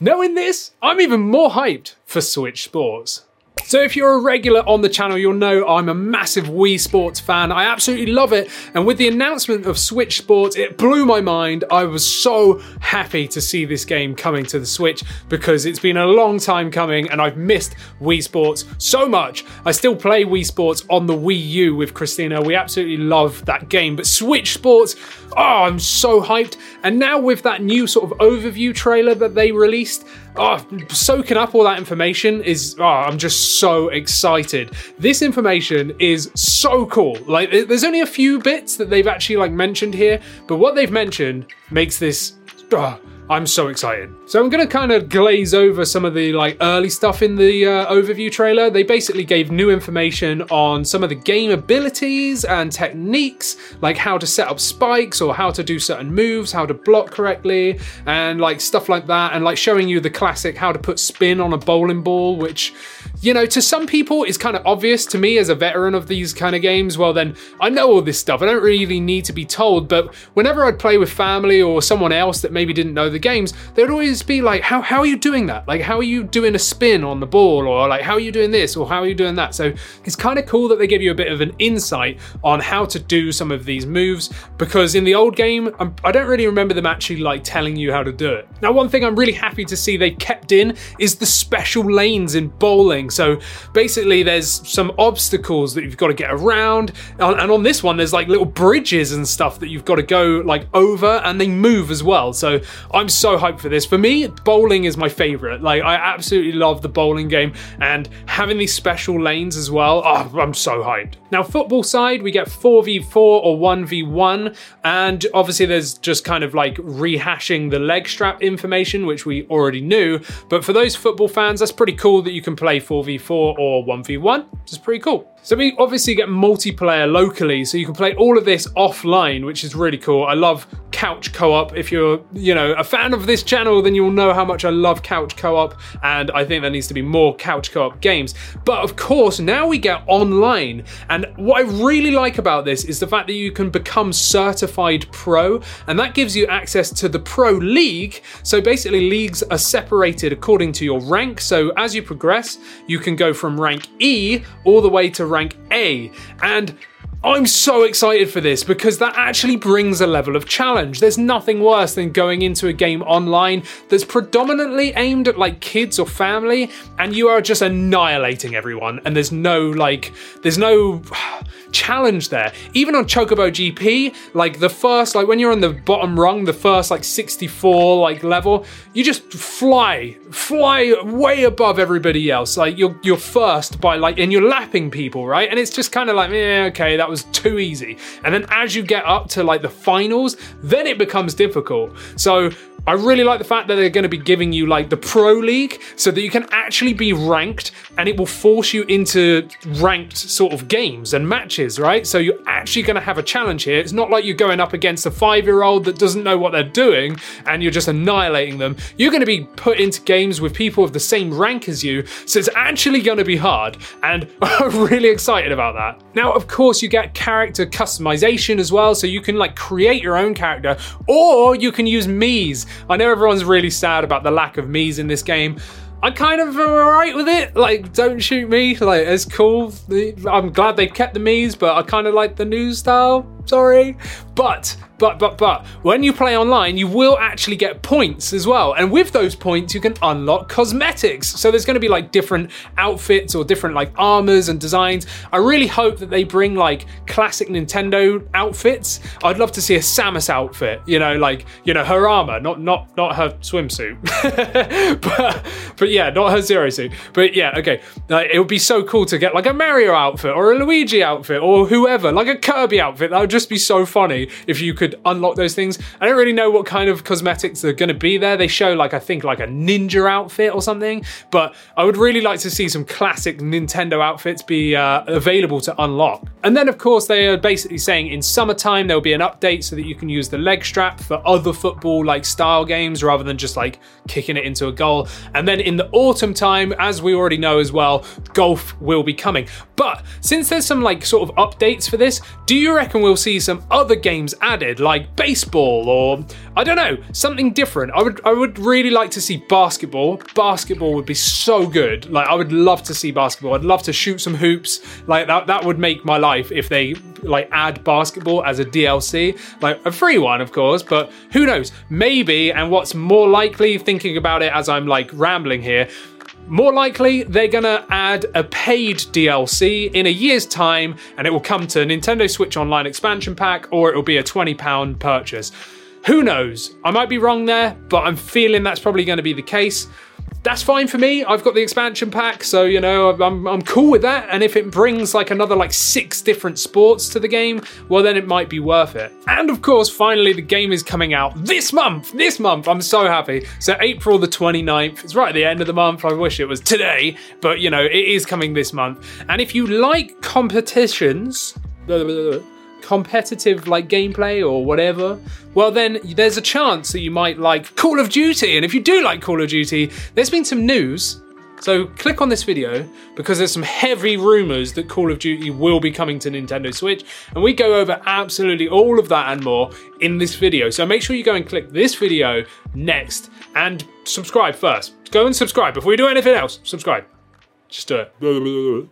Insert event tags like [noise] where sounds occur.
Knowing this, I'm even more hyped for Switch Sports. So if you're a regular on the channel, you'll know I'm a massive Wii Sports fan. I absolutely love it. And with the announcement of Switch Sports, it blew my mind. I was so happy to see this game coming to the Switch because it's been a long time coming and I've missed Wii Sports so much. I still play Wii Sports on the Wii U with Christina. We absolutely love that game. But Switch Sports, oh, I'm so hyped. And now with that new sort of overview trailer that they released, oh, soaking up all that information is, oh, I'm just so excited. This information is so cool. Like, there's only a few bits that they've actually like mentioned here, but what they've mentioned makes this, oh, I'm so excited. So I'm going to kind of glaze over some of the like early stuff in the uh, overview trailer. They basically gave new information on some of the game abilities and techniques, like how to set up spikes or how to do certain moves, how to block correctly, and like stuff like that, and like showing you the classic how to put spin on a bowling ball, which you know, to some people it's kind of obvious. To me, as a veteran of these kind of games, well, then I know all this stuff. I don't really need to be told. But whenever I'd play with family or someone else that maybe didn't know the games, they'd always be like, "How how are you doing that? Like, how are you doing a spin on the ball? Or like, how are you doing this? Or how are you doing that?" So it's kind of cool that they give you a bit of an insight on how to do some of these moves because in the old game, I'm, I do not really remember them actually like telling you how to do it. Now, one thing I'm really happy to see they kept in is the special lanes in bowling so basically, there's some obstacles that you've got to get around, and on this one, there's like little bridges and stuff that you've got to go like over, and they move as well. So I'm so hyped for this. For me, bowling is my favorite. Like I absolutely love the bowling game, and having these special lanes as well. Oh, I'm so hyped. Now, football side, we get 4v4 or 1v1, and obviously there's just kind of like rehashing the leg strap information, which we already knew. But for those football fans, that's pretty cool that you can play 4 4v4 or 1v1, which is pretty cool. So we obviously get multiplayer locally, so you can play all of this offline, which is really cool. I love couch co-op. If you're, you know, a fan of this channel, then you'll know how much I love couch co-op, and I think there needs to be more couch co-op games. But of course, now we get online, and what I really like about this is the fact that you can become certified pro, and that gives you access to the pro league. So basically, leagues are separated according to your rank. So as you progress, you can go from rank E all the way to rank A. And I'm so excited for this because that actually brings a level of challenge. There's nothing worse than going into a game online that's predominantly aimed at like kids or family and you are just annihilating everyone and there's no like there's no challenge there. Even on Chocobo GP, like the first like when you're on the bottom rung, the first like 64 like level, you just fly, fly way above everybody else. Like you're you're first by like and you're lapping people, right? And it's just kind of like, yeah, okay, that was too easy. And then as you get up to like the finals, then it becomes difficult. So I really like the fact that they're going to be giving you like the pro league so that you can actually be ranked and it will force you into ranked sort of games and matches, right? So you're actually going to have a challenge here. It's not like you're going up against a five year old that doesn't know what they're doing and you're just annihilating them. You're going to be put into games with people of the same rank as you. So it's actually going to be hard. And [laughs] I'm really excited about that. Now, of course, you get character customization as well. So you can like create your own character or you can use Mii's. I know everyone's really sad about the lack of Mii's in this game. I kind of am alright with it. Like, don't shoot me. Like, it's cool. I'm glad they kept the Mii's, but I kind of like the new style. Sorry. But but, but, but, when you play online, you will actually get points as well. And with those points, you can unlock cosmetics. So there's going to be like different outfits or different like armors and designs. I really hope that they bring like classic Nintendo outfits. I'd love to see a Samus outfit, you know, like, you know, her armor, not, not, not her swimsuit. [laughs] but, but yeah, not her zero suit. But yeah, okay. It would be so cool to get like a Mario outfit or a Luigi outfit or whoever, like a Kirby outfit. That would just be so funny if you could could unlock those things. I don't really know what kind of cosmetics are going to be there. They show like I think like a ninja outfit or something, but I would really like to see some classic Nintendo outfits be uh, available to unlock. And then of course they are basically saying in summertime there'll be an update so that you can use the leg strap for other football like style games rather than just like kicking it into a goal. And then in the autumn time, as we already know as well, golf will be coming. But since there's some like sort of updates for this, do you reckon we'll see some other games added, like baseball or I don't know, something different. I would I would really like to see basketball. Basketball would be so good. Like I would love to see basketball. I'd love to shoot some hoops. Like that that would make my life if they like add basketball as a DLC. Like a free one, of course, but who knows? Maybe and what's more likely thinking about it as I'm like rambling here more likely, they're gonna add a paid DLC in a year's time, and it will come to Nintendo Switch Online expansion pack, or it will be a £20 purchase. Who knows? I might be wrong there, but I'm feeling that's probably to be the case that's fine for me. I've got the expansion pack, so you know I'm, I'm cool with that. And if it brings like another like six different sports to the game, well then it might be worth it. And of course, finally the game is coming out this month. This month, I'm so happy. So April the 29th. It's right at the end of the month. I wish it was today, but you know it is coming this month. And if you like competitions competitive like gameplay or whatever, well then there's a chance that you might like Call of Duty. And if you do like Call of Duty, there's been some news. So click on this video because there's some heavy rumors that Call of Duty will be coming to Nintendo Switch and we go over absolutely all of that and more in this video. So make sure you go and click this video next and subscribe first. Go and subscribe before you do anything else. Subscribe. Just do it.